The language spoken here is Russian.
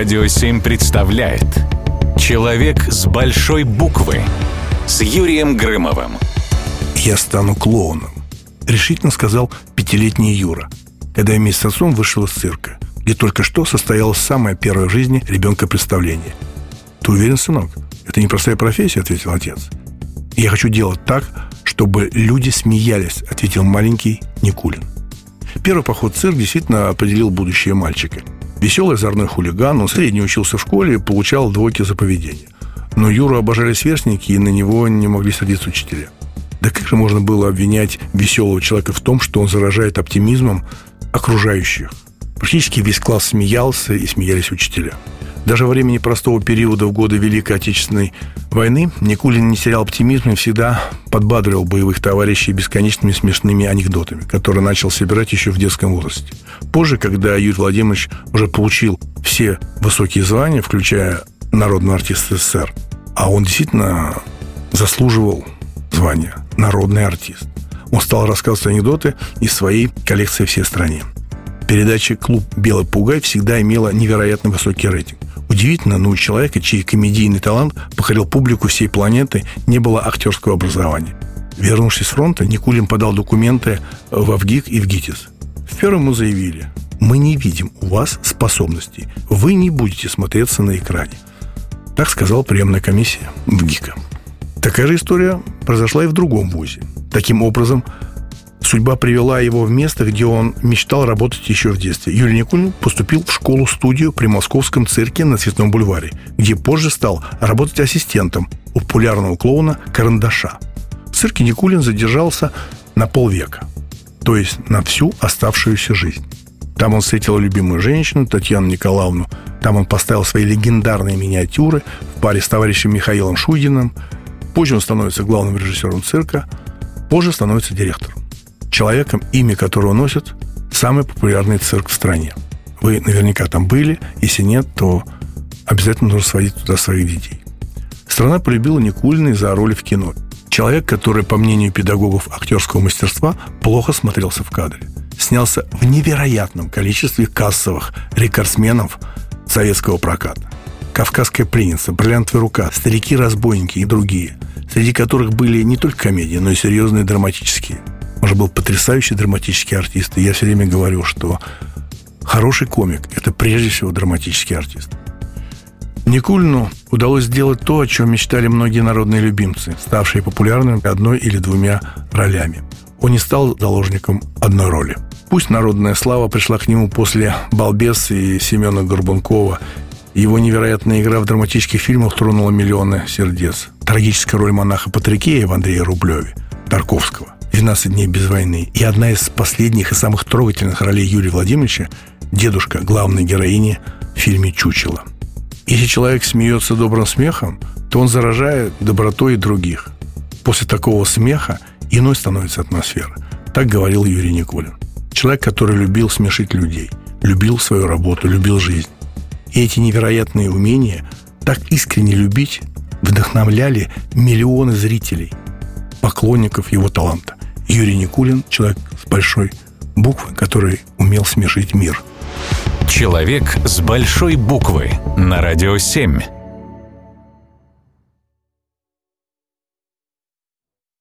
Радио 7 представляет Человек с большой буквы С Юрием Грымовым «Я стану клоуном», — решительно сказал пятилетний Юра, когда вместе с отцом вышел из цирка, где только что состоялось самое первое в жизни ребенка представление. «Ты уверен, сынок? Это непростая профессия», — ответил отец. «Я хочу делать так, чтобы люди смеялись», — ответил маленький Никулин. Первый поход в цирк действительно определил будущее мальчика. Веселый озорной хулиган, он средний учился в школе и получал двойки за поведение. Но Юру обожали сверстники, и на него не могли садиться учителя. Да как же можно было обвинять веселого человека в том, что он заражает оптимизмом окружающих? Практически весь класс смеялся, и смеялись учителя. Даже во время непростого периода в годы Великой Отечественной войны Никулин не терял оптимизма и всегда подбадривал боевых товарищей бесконечными смешными анекдотами, которые начал собирать еще в детском возрасте. Позже, когда Юрий Владимирович уже получил все высокие звания, включая народного артиста СССР, а он действительно заслуживал звания «Народный артист». Он стал рассказывать анекдоты из своей коллекции «Все стране». Передача «Клуб Белый Пугай» всегда имела невероятно высокий рейтинг. Удивительно, но у человека, чей комедийный талант покорил публику всей планеты, не было актерского образования. Вернувшись с фронта, Никулин подал документы в АВГИК и в ГИТИС. В первом ему заявили, мы не видим у вас способностей, вы не будете смотреться на экране. Так сказала приемная комиссия в ГИКа. Такая же история произошла и в другом вузе. Таким образом, Судьба привела его в место, где он мечтал работать еще в детстве. Юрий Никулин поступил в школу-студию при Московском цирке на Цветном бульваре, где позже стал работать ассистентом у популярного клоуна Карандаша. В цирке Никулин задержался на полвека, то есть на всю оставшуюся жизнь. Там он встретил любимую женщину, Татьяну Николаевну. Там он поставил свои легендарные миниатюры в паре с товарищем Михаилом Шуйдиным. Позже он становится главным режиссером цирка. Позже становится директором человеком, имя которого носит самый популярный цирк в стране. Вы наверняка там были. Если нет, то обязательно нужно сводить туда своих детей. Страна полюбила Никулина за роли в кино. Человек, который, по мнению педагогов актерского мастерства, плохо смотрелся в кадре. Снялся в невероятном количестве кассовых рекордсменов советского проката. «Кавказская пленница», «Бриллиантовая рука», «Старики-разбойники» и другие, среди которых были не только комедии, но и серьезные драматические – он же был потрясающий драматический артист. И я все время говорю, что хороший комик – это прежде всего драматический артист. Никулину удалось сделать то, о чем мечтали многие народные любимцы, ставшие популярными одной или двумя ролями. Он не стал заложником одной роли. Пусть народная слава пришла к нему после «Балбес» и Семена Горбункова, его невероятная игра в драматических фильмах тронула миллионы сердец. Трагическая роль монаха Патрикея в Андрее Рублеве, Тарковского. 12 дней без войны. И одна из последних и самых трогательных ролей Юрия Владимировича – дедушка главной героини в фильме «Чучело». Если человек смеется добрым смехом, то он заражает добротой других. После такого смеха иной становится атмосфера. Так говорил Юрий Никулин. Человек, который любил смешить людей, любил свою работу, любил жизнь. И эти невероятные умения так искренне любить вдохновляли миллионы зрителей, поклонников его таланта. Юрий Никулин, человек с большой буквы, который умел смешить мир. Человек с большой буквы на радио 7.